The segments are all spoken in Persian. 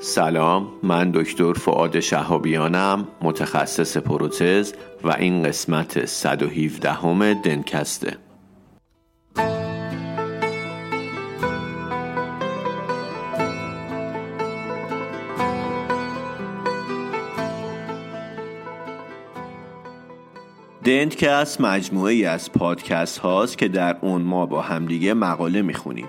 سلام من دکتر فعاد شهابیانم متخصص پروتز و این قسمت 117 همه دنکسته دنتکست مجموعه ای از پادکست هاست که در اون ما با همدیگه مقاله می‌خونیم.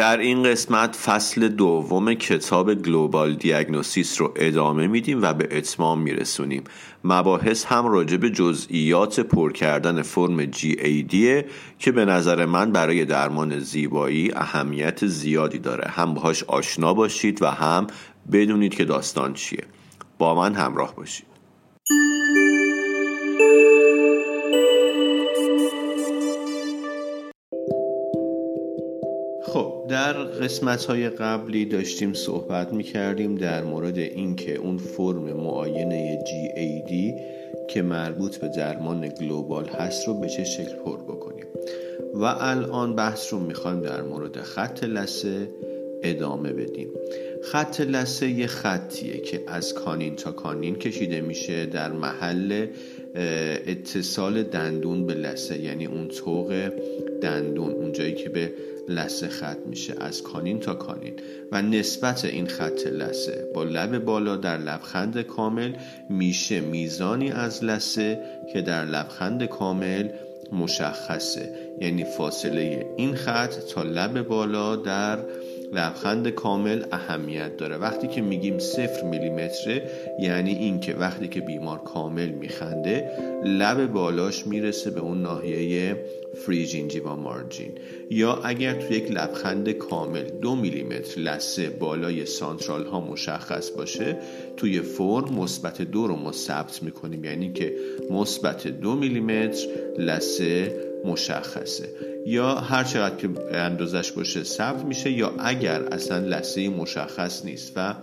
در این قسمت فصل دوم کتاب گلوبال دیاگنوسیس رو ادامه میدیم و به اتمام میرسونیم. مباحث هم راجع به جزئیات پر کردن فرم GAD که به نظر من برای درمان زیبایی اهمیت زیادی داره. هم باهاش آشنا باشید و هم بدونید که داستان چیه. با من همراه باشید. قسمت های قبلی داشتیم صحبت می کردیم در مورد اینکه اون فرم معاینه GAD که مربوط به درمان گلوبال هست رو به چه شکل پر بکنیم. و الان بحث رو می‌خوایم در مورد خط لسه ادامه بدیم. خط لسه یه خطیه که از کانین تا کانین کشیده میشه در محل اتصال دندون به لسه یعنی اون طوق دندون اونجایی که به لسه خط میشه از کانین تا کانین. و نسبت این خط لسه با لب بالا در لبخند کامل میشه میزانی از لسه که در لبخند کامل مشخصه. یعنی فاصله این خط تا لب بالا در لبخند کامل اهمیت داره. وقتی که میگیم صفر میلیمتره یعنی اینکه وقتی که بیمار کامل میخنده لب بالاش می‌رسه به اون ناحیه فری و مارجین. یا اگر تو یک لبخند کامل دو میلیمتر لسه بالای سانترال ها مشخص باشه توی فرم مثبت دو رو ما ثبت می‌کنیم. یعنی که مثبت دو میلیمتر لسه مشخصه. یا هر چقدر که اندازش باشه ثبت میشه یا اگر اصلا لسه مشخص نیست و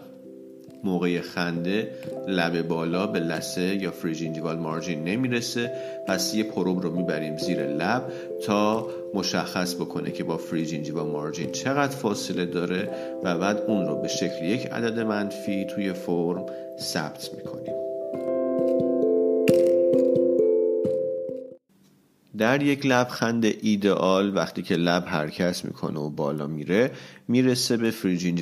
موقع خنده لب بالا به لثه یا free gingival margin نمی‌رسه پس یه probe رو می‌بریم زیر لب تا مشخص بکنه که با free gingival margin چقدر فاصله داره و بعد اون رو به شکل یک عدد منفی توی فرم ثبت می‌کنیم. در یک لبخند ایدئال وقتی که لب حرکت می‌کنه و بالا میره می‌رسه به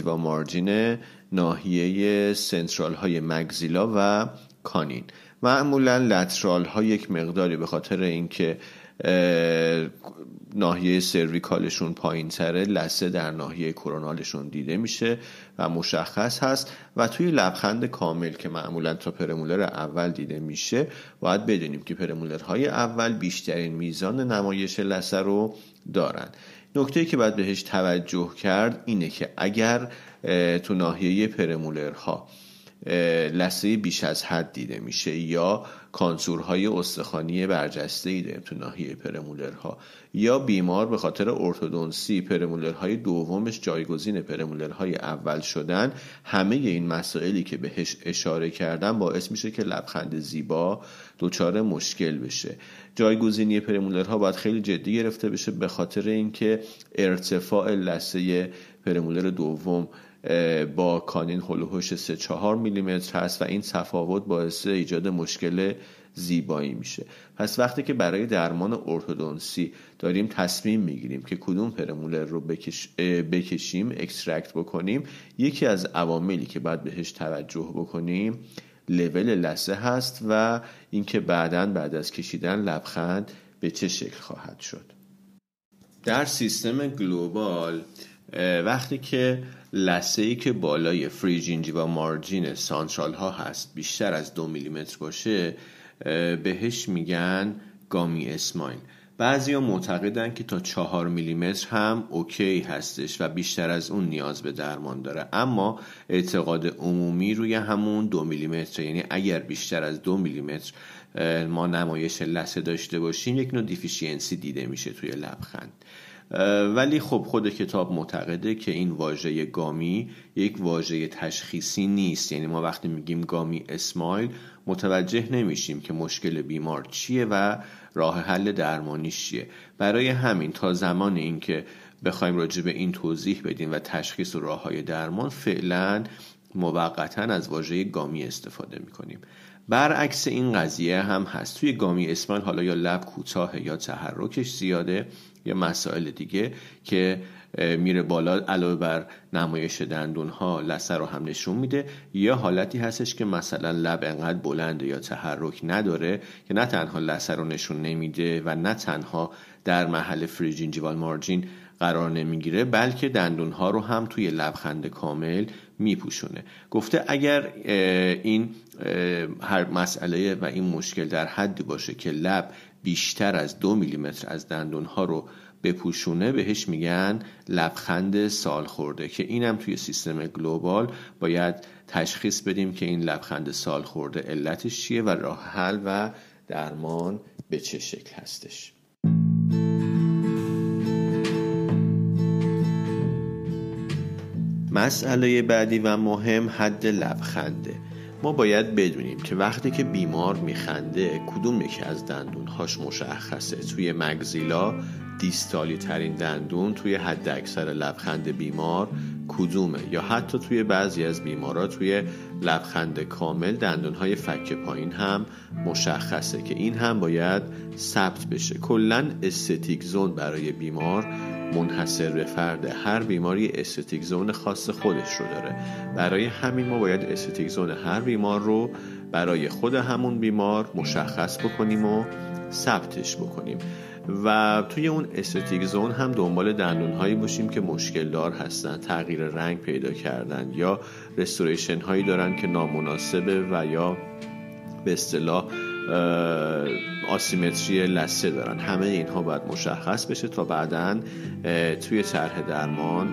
و مارجین ناحیه سنترال های مگزیلا و کانین. معمولا لترال ها یک مقداری به خاطر اینکه ناحیه سرویکالشون پایین تره لسه در ناحیه کرونالشون دیده میشه و مشخص هست و توی لبخند کامل که معمولا تا پرمولر اول دیده میشه باید بدونیم که پرمولرهای اول بیشترین میزان نمایش لسه رو دارن. نکته که باید بهش توجه کرد اینه که اگر تو ناحیه پرمولرها. لسه بیش از حد دیده میشه یا کانسورهای استخوانی برجسته ای داریم تو ناحیه پرمولرها. یا بیمار به خاطر ارتودونسی پرمولرهای دومش جایگزین پرمولرهای اول شدن همه این مسائلی که بهش اشاره کردم باعث میشه که لبخند زیبا دچار مشکل بشه. جایگزینی premolar ها باید خیلی جدی گرفته بشه به خاطر اینکه ارتفاع لثه premolar دوم با canine حول و حوش 3 4 میلیمتر هست و این تفاوت باعث ایجاد مشکل زیبایی میشه. پس وقتی که برای درمان ارتودونسی داریم تصمیم می‌گیریم که کدوم premolar رو بکش... بکشیم extract بکنیم یکی از عواملی که باید بهش توجه بکنیم لول لسه هست و اینکه بعدا بعد از کشیدن لبخند به چه شکل خواهد شد. در سیستم global وقتی که لثه ای که بالای free gingival margin central ها هست بیشتر از دو میلیمتر باشه بهش میگن gummy smile. بعضی ها معتقدن که تا چهار میلیمتر هم okay هستش و بیشتر از اون نیاز به درمان داره. اما اعتقاد عمومی روی همون دو میلیمتر یعنی اگر بیشتر از دو میلیمتر ما نمایش لسه داشته باشیم یک نوع دیفیشینسی دیده میشه توی لبخند. ولی خب خود کتاب معتقده که این واژه گامی یک واژه تشخیصی نیست. یعنی ما وقتی میگیم گامی اسمایل متوجه نمیشیم که مشکل بیمار چیه و راه حل درمانیش چیه. برای همین تا زمان اینکه بخوایم راجع به این توضیح بدیم و تشخیص و راه های درمان فعلا موقتا از واژه گامی استفاده می‌کنیم. برعکس این قضیه هم هست. توی گامی اسمایل حالا یا لب کوتاه یا تحرکش زیاده یا مسائل دیگه که میره بالا علاوه بر نمایش دندون ها لثه رو هم نشون میده. یا حالتی هستش که مثلا لب انقدر بلنده یا تحرک نداره که نه تنها لثه رو نشون نمیده و نه تنها در محل free gingival margin قرار نمی‌گیره بلکه دندون ها رو هم توی لبخند کامل میپوشونه. گفته اگر این هر مسئله و این مشکل در حدی باشه که لب بیشتر از دو میلیمتر از دندون ها رو بپوشونه بهش میگن لبخند سال خورده که اینم توی سیستم global باید تشخیص بدیم که این لبخند سال خورده علتش چیه و راه حل و درمان به چه شکل هستش. مسئله بعدی و مهم حد لبخنده. ما باید بدونیم که وقتی که بیمار میخنده کدوم یکی از دندونهاش مشخصه؟ توی مگزیلا دیستالی ترین دندون توی حد اکثر لبخند بیمار کدومه؟ یا حتی توی بعضی از بیمارا توی لبخند کامل دندونهای فک پایین هم مشخصه که این هم باید ثبت بشه. کلا استتیک زون برای بیمار منحصر به فرده هر بیماری استتیک زون خاص خودش رو داره. برای همین ما باید استتیک زون هر بیمار رو برای خود همون بیمار مشخص بکنیم و ثبتش بکنیم. و توی اون استتیک زون هم دنبال دندون هایی باشیم که مشکل دار هستن تغییر رنگ پیدا کردن یا رستوریشن هایی دارن که نامناسبه و یا به اصطلاح آسیمتری لسه دارن. همه اینها باید مشخص بشه تا بعدا توی طرح درمان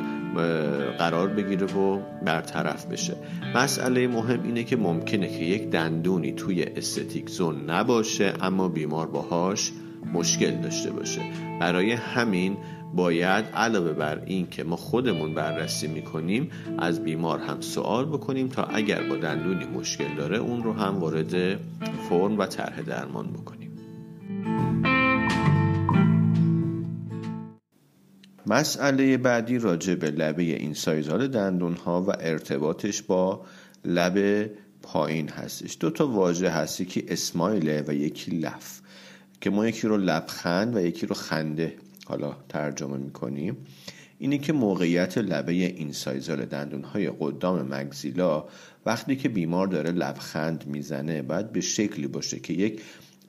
قرار بگیره و برطرف بشه. مسئله مهم اینه که ممکنه که یک دندونی توی استتیک زون نباشه اما بیمار باهاش مشکل داشته باشه. برای همین باید علاوه بر این که ما خودمون بررسی می‌کنیم از بیمار هم سوال بکنیم تا اگر با دندونی مشکل داره اون رو هم وارد فرم و طرح درمان بکنیم. مسئله بعدی راجع به لبه این سایزال دندون ها و ارتباطش با لب پایین هستش. دو تا واژه هستی که اسمایله و یکی لف که ما یکی رو لبخند و یکی رو خنده حالا ترجمه می‌کنیم اینه که موقعیت لبه این سایزال دندون های قدام مگزیلا وقتی که بیمار داره لبخند می‌زنه باید به شکلی باشه که یک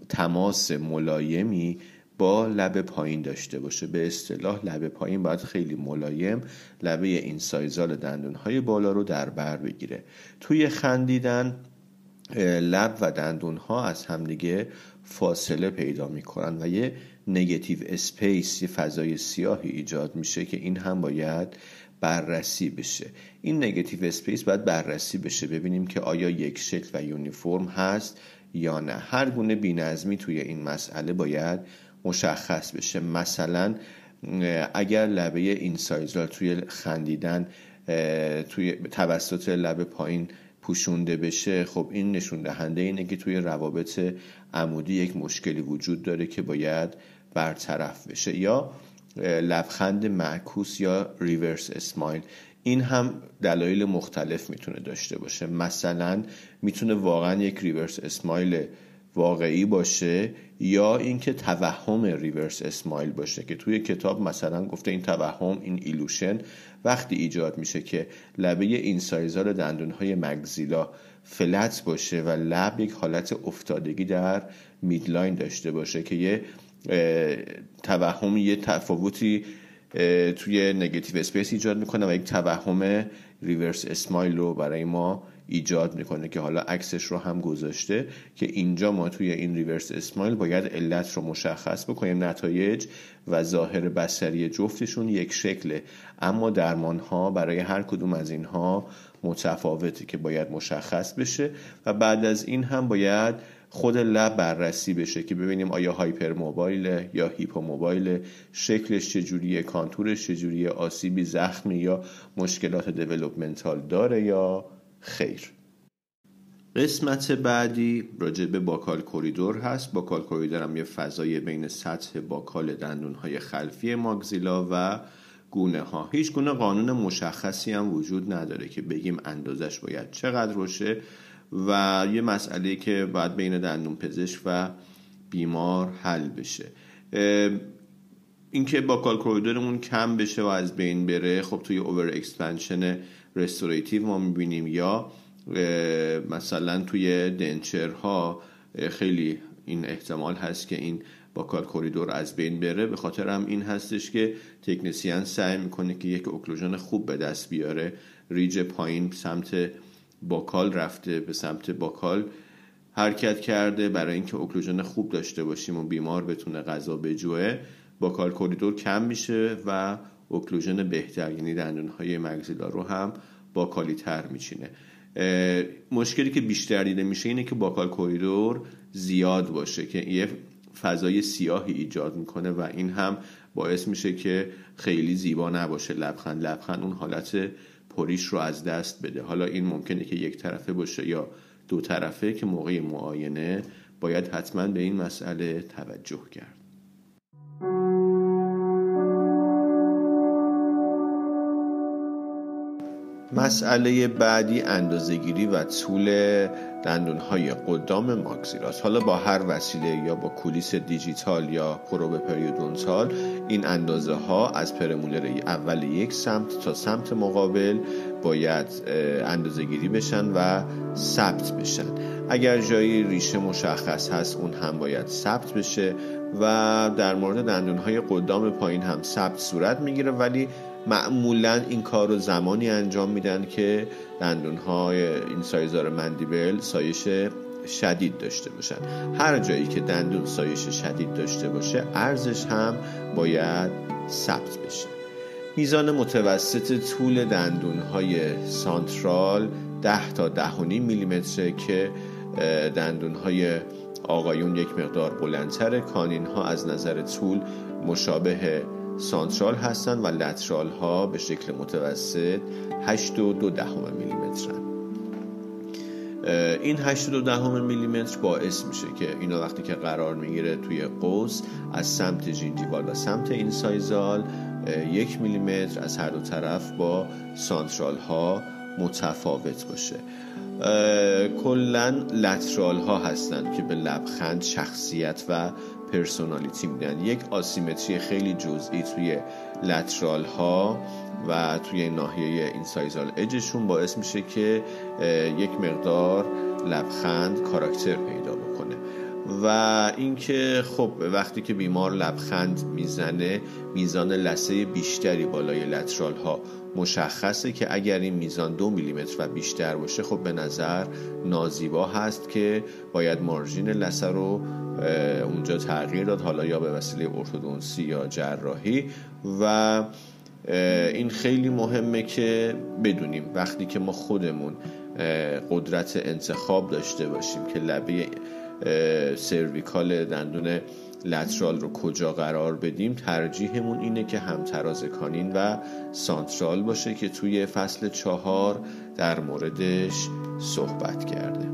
تماس ملایمی با لب پایین داشته باشه. به اصطلاح لب پایین باید خیلی ملایم لبه این سایزال دندون های بالا رو در بر بگیره. توی خندیدن لب و دندون ها از همدیگه فاصله پیدا می‌کنن و یه negative space یه فضای سیاهی ایجاد میشه که این هم باید بررسی بشه. این negative space باید بررسی بشه ببینیم که آیا یک شکل و uniform هست یا نه. هر گونه بینظمی توی این مسئله باید مشخص بشه. مثلا اگر لبه incisal توی خندیدن توی توسط لب پایین پوشونده بشه خب این نشون دهنده اینه که توی روابط عمودی یک مشکلی وجود داره که باید برطرف بشه یا لبخند معکوس یا reverse smile این هم دلایل مختلف می‌تونه داشته باشه. مثلا می‌تونه واقعا یک reverse smile واقعی باشه یا اینکه توهم reverse smile باشه که توی کتاب مثلا گفته این توهم این illusion وقتی ایجاد میشه که لبه incisal دندون های maxilla flat باشه و لب یک حالت افتادگی در midline داشته باشه که یه توهم یه تفاوتی توی negative space ایجاد می‌کنه و یک توهم reverse smile رو برای ما ایجاد می‌کنه که حالا عکسش رو هم گذاشته که اینجا ما توی این reverse smile باید علت رو مشخص بکنیم نتایج و ظاهر بصری جفتشون یک شکله. اما درمان ها برای هر کدوم از اینها متفاوته که باید مشخص بشه و بعد از این هم باید خود لب بررسی بشه که ببینیم آیا hypermobile یا hypomobile شکلش چجوریه contour ش چجوریه آسیبی زخمی یا مشکلات developmental داره یا خیر. قسمت بعدی راجع به buccal corridor هست. buccal corridor هم یه فضای بین سطح buccal دندون های خلفی maxilla و گونه ها. هیچ گونه قانون مشخصی هم وجود نداره که بگیم اندازش باید چقدر باشه و یه مسئله که باید بین دندون پزشک و بیمار حل بشه. اینکه buccal corridor مون کم بشه و از بین بره خب توی over expansion restorative ما می‌بینیم یا مثلا توی denture ها خیلی این احتمال هست که این buccal corridor از بین بره. به خاطر هم این هستش که تکنسین سعی می‌کنه که یک occlusion خوب به دست بیاره. ریج پایین سمت buccal رفته به سمت buccal حرکت کرده. برای اینکه occlusion خوب داشته باشیم و بیمار بتونه غذا بجوه buccal corridor کم میشه و occlusion بهتر یعنی دندونهای maxilla رو هم buccal ی تر میچینه. مشکلی که بیشتر دیده میشه اینه که buccal corridor زیاد باشه که یه فضای سیاهی ایجاد می‌کنه و این هم باعث میشه که خیلی زیبا نباشه. لبخند لبخند اون حالت پریش رو از دست بده. حالا این ممکنه که یک طرفه باشه یا دو طرفه که موقع معاینه باید حتما به این مسئله توجه کرد. مسئله بعدی اندازهگیری و طول های قدام ماکسیلاس حالا با هر وسیله یا با کولیس دیجیتال یا پروب پریودونتال این اندازه ها از پرمولر اول یک سمت تا سمت مقابل باید اندازه گیری بشن و ثبت بشن. اگر جایی ریشه مشخص هست اون هم باید ثبت بشه و در مورد دندون های قدام پایین هم ثبت صورت می‌گیره. ولی معمولا این کار رو زمانی انجام میدن که دندون های این سایزار مندیبل سایش شدید داشته باشن. هر جایی که دندون سایش شدید داشته باشه ارزش هم باید ثبت بشه. میزان متوسط طول دندون های سانترال 10 تا 10 میلیمتره که دندون های آقایون یک مقدار بلندتر کانین ها از نظر طول مشابه سانترال هستن و لترال ها به شکل متوسط 8 و دو دهم میلیمتر این 8 و دهم میلیمتر باعث میشه که اینا وقتی که قرار می‌گیره توی قوس از سمت gingival و سمت incisal یک میلیمتر از هر دو طرف با central ها متفاوت باشه. کلا lateral ها هستند که به لبخند شخصیت و personality میدن یک asymmetry خیلی جزئی توی لترال ها و توی ناحیه این سایزال اجشون باعث میشه که یک مقدار لبخند کاراکتر پیدا بکنه. و اینکه خب وقتی که بیمار لبخند می‌زنه میزان لسه بیشتری بالای لترال ها مشخصه که اگر این میزان دو میلیمتر و بیشتر باشه خب به نظر نازیبا هست که باید مارژین لسه رو اونجا تغییر داد حالا یا به وسیله ارتودونسی یا جراحی و این خیلی مهمه که بدونیم وقتی که ما خودمون قدرت انتخاب داشته باشیم که لبه سرویکال دندون لترال رو کجا قرار بدیم؟ ترجیحمون اینه که همتراز کانین و سانترال باشه که توی فصل چهار در موردش صحبت کرده.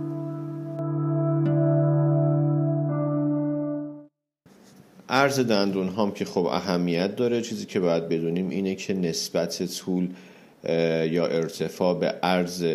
عرض دندون هم که خب اهمیت داره. چیزی که باید بدونیم اینه که نسبت طول یا ارتفاع به عرض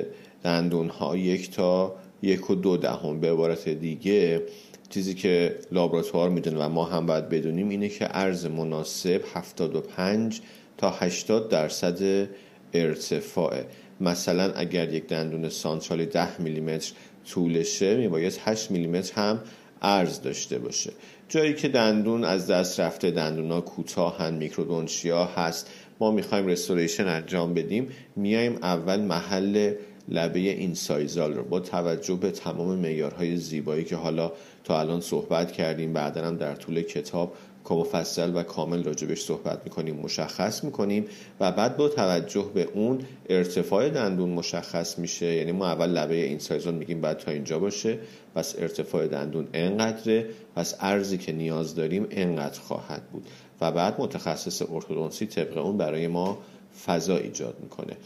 دندون ها یک تا یک و دو دهم به عبارت دیگه چیزی که لابراتوار می‌دونه و ما هم باید بدونیم اینه که عرض مناسب 75 تا 80 درصد ارتفاعه. مثلا اگر یک دندون سانترالی 10 میلیمتر طولشه میباید 8 میلیمتر هم عرض داشته باشه. جایی که دندون از دست رفته دندونا کوتاهن میکرودونشیا هست ما می‌خوایم رستوریشن انجام بدیم میایم اول محل لبه این سایزال رو. با توجه به تمام معیارهای زیبایی که حالا تا الان صحبت کردیم بعدا هم در طول کتاب مفصل و کامل راجبش صحبت می‌کنیم مشخص می‌کنیم و بعد با توجه به اون ارتفاع دندون مشخص میشه. یعنی ما اول لبه این سایزان میگیم بعد تا اینجا باشه. پس ارتفاع دندون انقدره. پس ارزی که نیاز داریم انقدر خواهد بود. و بعد متخصص ارتودنسی طبق اون برای ما فضا ایجاد می‌کنه.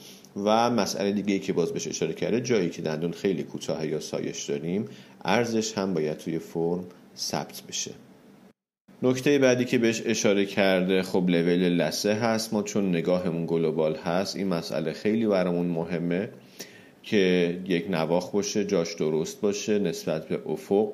و مسئله دیگه که باز بهش اشاره کرده جایی که دندون خیلی کوتاه یا سایش داریم ارزش هم باید توی فرم ثبت بشه. نکته بعدی که بهش اشاره کرده خب لول لسه هست ما چون نگاهمون گلوبال هست این مسئله خیلی برامون مهمه که یک نواخ باشه جاش درست باشه نسبت به افق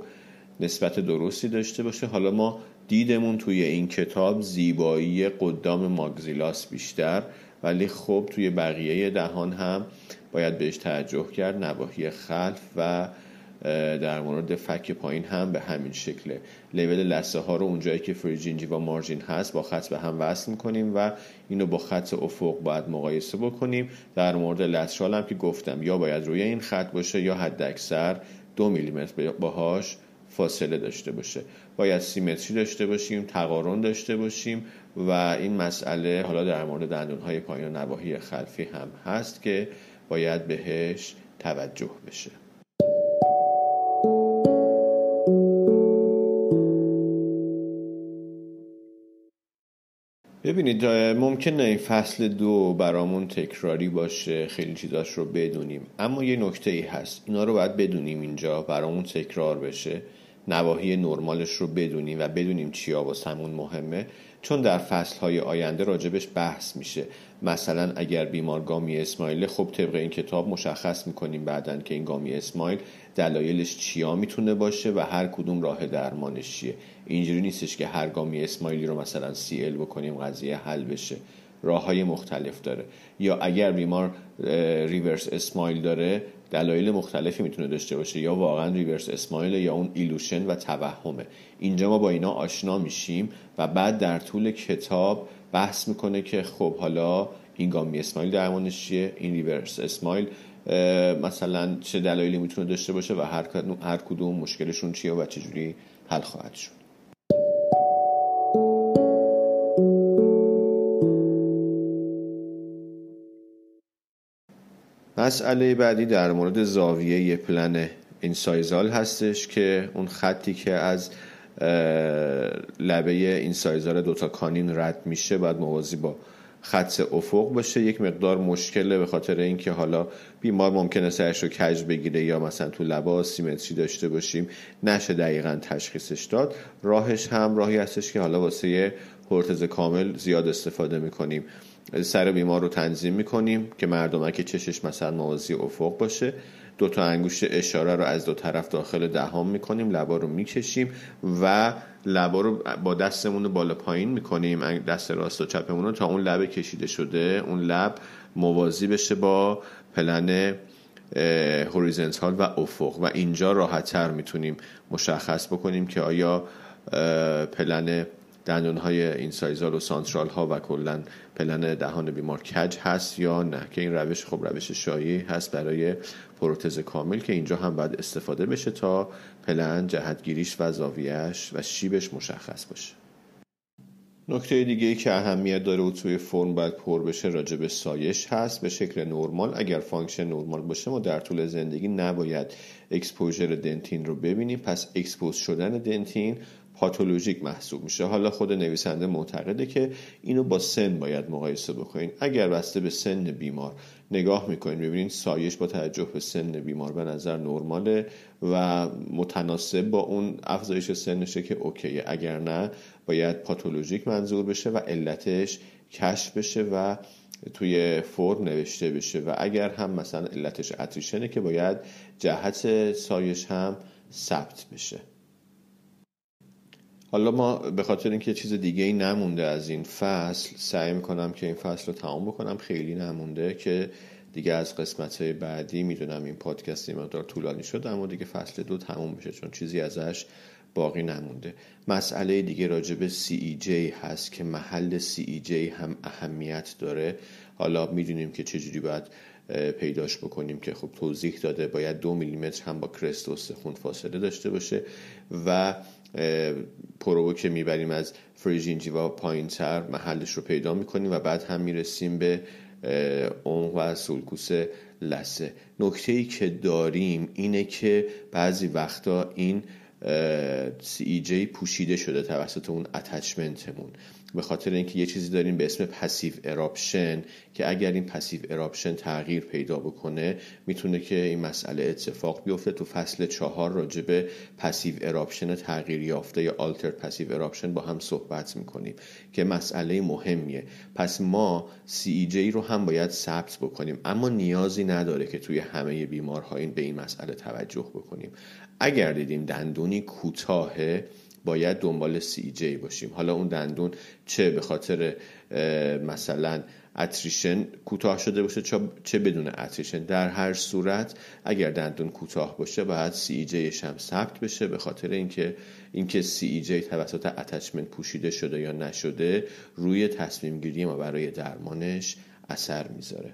نسبت درستی داشته باشه. حالا ما دیدمون توی این کتاب زیبایی قدام ماگزیلاس بیشتر ولی خب توی بقیه دهان هم باید بهش توجه کرد نواحی خلف و در مورد فک پایین هم به همین شکله لیول لسه ها رو اونجایی که فریجینجی و مارجین هست با خط به هم وصل می‌کنیم و اینو با خط افق باید مقایسه بکنیم. در مورد لسرال هم که گفتم یا باید روی این خط باشه یا حد اکثر دو میلیمتر باهاش فاصله داشته باشه. باید سیمتری داشته باشیم تقارن داشته باشیم و این مسئله حالا در مورد دندون های پایین و نواحی خلفی هم هست که باید بهش توجه بشه. ببینید ممکنه این فصل دو برامون تکراری باشه خیلی چیزاش رو بدونیم. اما یه نکته ای هست. اینا رو باید بدونیم اینجا برامون تکرار بشه. نواحی نرمالش رو بدونیم و بدونیم چیا واسمون مهمه چون در فصلهای آینده راجبش بحث میشه. مثلا اگر بیمار gummy smile خب طبق این کتاب مشخص می‌کنیم بعدا که این gummy smile دلایلش چیا می‌تونه باشه و هر کدوم راه درمانش چیه. اینجوری نیستش که هر gummy smile ی رو مثلا CL بکنیم قضیه حل بشه. راه های مختلف داره. یا اگر بیمار reverse smile داره دلایل مختلفی می‌تونه داشته باشه یا واقعا reverse smile یا اون illusion و توهمه. اینجا ما با اینا آشنا میشیم و بعد در طول کتاب بحث می‌کنه که خب حالا این گامی اسمایل درمانش چیه این ریورس اسمایل مثلا چه دلایلی می‌تونه داشته باشه و هر هر کدوم مشکلشون چیه و چجوری حل خواهد شد. مسئله بعدی در مورد زاویه پلن این سایزال هستش که اون خطی که از لبه این سایزال دوتا کانین رد میشه باید موازی با خط افق باشه. یک مقدار مشکله به خاطر اینکه حالا بیمار ممکنه سرش رو کج بگیره یا مثلا تو لباس سیمتری داشته باشیم نشه دقیقا تشخیصش داد. راهش هم راهی هستش که حالا واسه پرتز کامل زیاد استفاده می‌کنیم. سر بیمار رو تنظیم می‌کنیم که مردمک چشش مثلا موازی افق باشه دو تا انگشت اشاره رو از دو طرف داخل دهان می‌کنیم لبا رو می‌کشیم و لبا رو با دستمون بالا پایین می‌کنیم دست راست و چپمون رو تا اون لب کشیده شده اون لب موازی بشه با پلن هوریزنتال و افق و اینجا راحتتر می‌تونیم مشخص بکنیم که آیا پلن دندون های این سایزال و سانترال ها و کلا پلن دهان بیمار کج هست یا نه؟ که این روش خب روش شایعی هست برای پروتز کامل که اینجا هم باید استفاده بشه تا plane جهتگیریش و زاویهش و شیبش مشخص باشه. نکته دیگه ای که اهمیت داره و توی فرم باید پر بشه راجع به سایش هست به شکل نرمال. اگر function نرمال باشه ما در طول زندگی نباید exposure dentin رو ببینیم. پس expose شدن dentin پاتولوژیک محسوب میشه. حالا خود نویسنده معتقده که اینو با سن باید مقایسه بکنین. اگر بسته به سن بیمار نگاه می‌کنین ببینین سایش با توجه به سن بیمار به نظر نرماله و متناسب با اون افزایش سنشه که اوکیه. اگر نه باید پاتولوژیک منظور بشه و علتش کشف بشه و توی فرم نوشته بشه. و اگر هم مثلا علتش اتریشنه که باید جهت سایش هم ثبت بشه. حالا ما به خاطر اینکه چیز دیگه ای نمونده از این فصل سعی می‌کنم که این فصل رو تمام بکنم. خیلی نمونده که دیگه از قسمت های بعدی می‌دونم این پادکست مقدار طولانی شد اما دیگه فصل دو تموم بشه چون چیزی ازش باقی نمونده. مسئله دیگه راجع به CEJ هست که محل CEJ هم اهمیت داره. حالا می‌دونیم که چجوری باید پیداش بکنیم که خب توضیح داده باید دو میلیمتر هم با کرست استخون فاصله داشته باشه و پروبو که می‌بریم از فریژینجیوا پایین تر محلش رو پیدا می‌کنیم و بعد هم می‌رسیم به عمق sulcus لثه نکته ای که داریم اینه که بعضی وقتا این CEJ پوشیده شده توسط اون attachment مون. به خاطر اینکه یه چیزی داریم به اسم passive eruption که اگر این passive eruption تغییر پیدا بکنه می‌تونه که این مسئله اتفاق بیفته. تو فصل چهار راجع به passive eruption تغییر یافته یا altered passive eruption با هم صحبت می‌کنیم که مسئله مهمیه. پس ما CEJ رو هم باید ثبت بکنیم. اما نیازی نداره که توی همه بیمارها این به این مسئله توجه بکنیم. اگر دیدیم دندونی کوتاهه باید دنبال سی جی باشیم. حالا اون دندون چه به خاطر مثلا اتریشن کوتاه شده باشه چه بدون اتریشن در هر صورت اگر دندون کوتاه باشه باید سی جیش هم ثبت بشه به خاطر اینکه اینکه CEJ توسط attachment پوشیده شده یا نشده روی تصمیم گیری ما برای درمانش اثر می‌ذاره.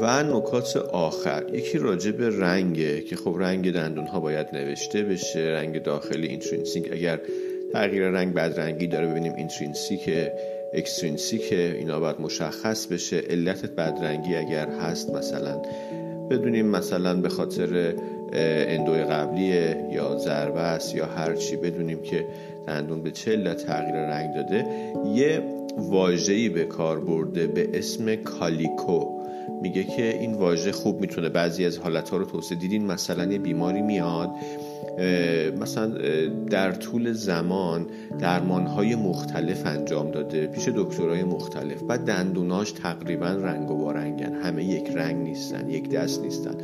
و نکات آخر. یکی راجع به رنگه که خب رنگ دندون ها باید نوشته بشه رنگ داخلی intrinsic اگر تغییر رنگ بدرنگی داره ببینیم intrinsic extrinsic اینا باید مشخص بشه. علت بدرنگی اگر هست مثلا بدونیم مثلا به خاطر endo ی قبلیه یا ضربه است یا هر چی بدونیم که دندون به چه علت تغییر رنگ داده. یه واژه‌ای به کار برده به اسم calico. میگه که این واژه خوب می‌تونه بعضی از حالتها رو توضیح بده دیدین مثلا یه بیماری میاد مثلا در طول زمان درمانهای مختلف انجام داده پیش دکترهای مختلف بعد دندوناش تقریبا رنگ و بارنگن همه یک رنگ نیستن یک دست نیستن.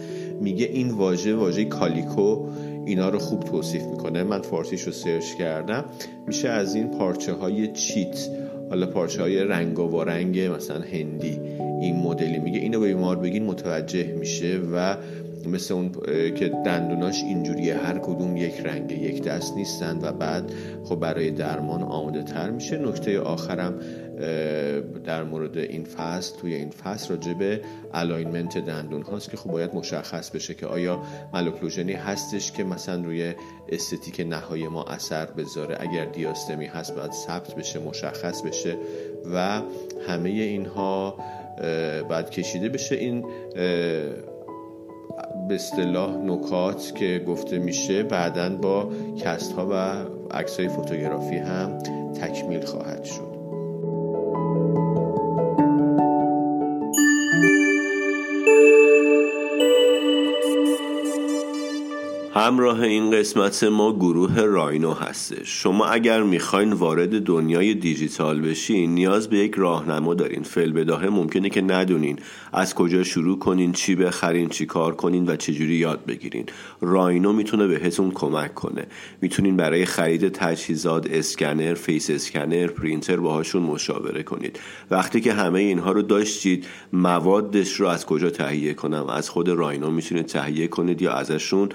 میگه این واژه واژه کالیکو اینا رو خوب توصیف می‌کنه. من فارسیش رو سرچ کردم. میشه از این پارچه های چیت حالا پارچه های رنگ و رنگ مثلا هندی این مدلی میگه اینو به بیمار بگین متوجه میشه و مثل اون که دندوناش اینجوریه. هر کدوم یک رنگ یک دست نیستن و بعد خب برای درمان آماده تر میشه. نکته آخرم در مورد این فصل توی این فصل راجع به alignment دندون هاست که خب باید مشخص بشه که آیا malocclusion ی هستش که مثلا روی esthetic نهایی ما اثر بذاره. اگر diastem ی هست باید ثبت بشه مشخص بشه و همه اینها بعد کشیده بشه. این به اصطلاح نکات که گفته میشه بعدا با کست ها و عکس های فوتوگرافی هم تکمیل خواهد شد. همراه این قسمت ما گروه راینو هستش شما اگر می‌خواین وارد دنیای دیجیتال بشین نیاز به یک راهنما دارین. فل بداهه ممکنه که ندونین از کجا شروع کنین چی بخرین چی کار کنین و چجوری یاد بگیرین. راینو می‌تونه بهتون کمک کنه. می‌تونین برای خرید تجهیزات اسکنر face scanner پرینتر باهاشون مشاوره کنید. وقتی که همه اینها رو داشتید موادش رو از کجا تهیه کنم؟ از خود راینو می‌تونید تهیه کنید یا ازشون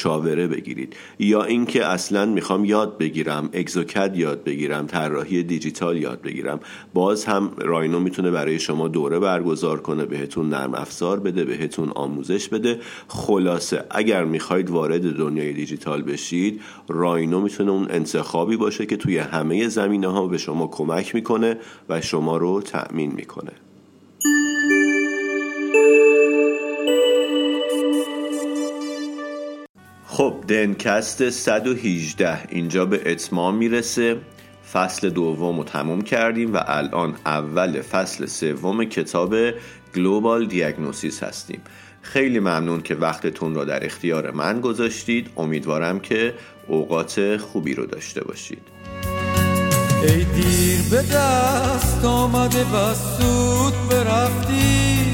مشاوره بگیرید. یا اینکه اصلا می‌خوام یاد بگیرم exocad یاد بگیرم طراحی دیجیتال یاد بگیرم. باز هم راینو می‌تونه برای شما دوره برگزار کنه بهتون نرم افزار بده بهتون آموزش بده. خلاصه اگر می‌خواید وارد دنیای دیجیتال بشید راینو می‌تونه اون انتخابی باشه که توی همه زمینه ها به شما کمک می‌کنه و شما رو تأمین می‌کنه. خب دنکست 118 اینجا به اتمام می‌رسه. فصل دوم رو تموم کردیم و الان اول فصل سوم کتاب گلوبال دیاگنوسیس هستیم. خیلی ممنون که وقتتون را در اختیار من گذاشتید. امیدوارم که اوقات خوبی رو داشته باشید. ای دیر به دست آمده و سود برفتی.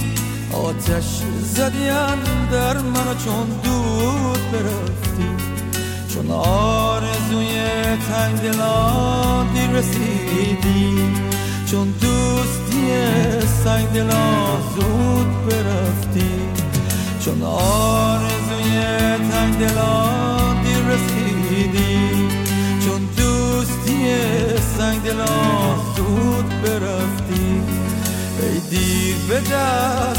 آتش زدیم در من چون دود برفتی. چون آرزوی تنگ دلان رسیدی. چون دوستی سنگ دلا زود برفتی. چون آرزوی تنگ دلا دیر رسیدی. چون دوستی سنگ دلا زود برفتی. ای دیر به آمده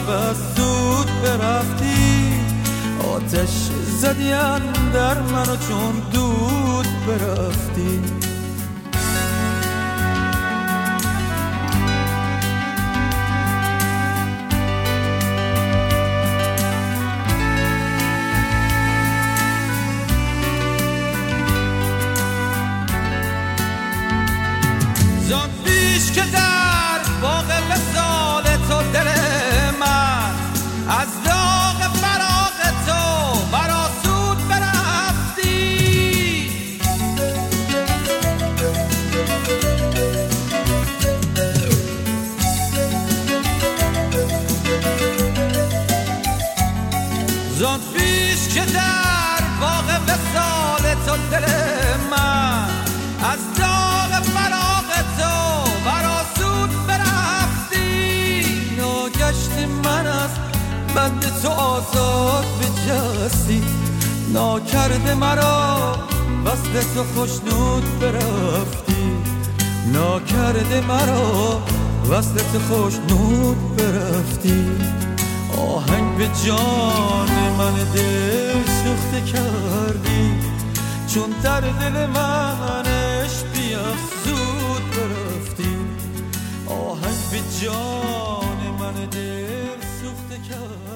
و زود برفتی. آتش زدیم در منو چون دود برفتی. زان تو دل من از داغ فراغ تو برا سود برفتی. ناگشت من از بند تو آزاد بجستی ناکرده مرا وصل تو خوشنود برفتی. ناکرده مرا وصل تو خوشنود برفتی. آهنگ به جان من دل سوخته کردی. چون در دل منش زود برفتی آهنگ به جان من دل سوخته کردی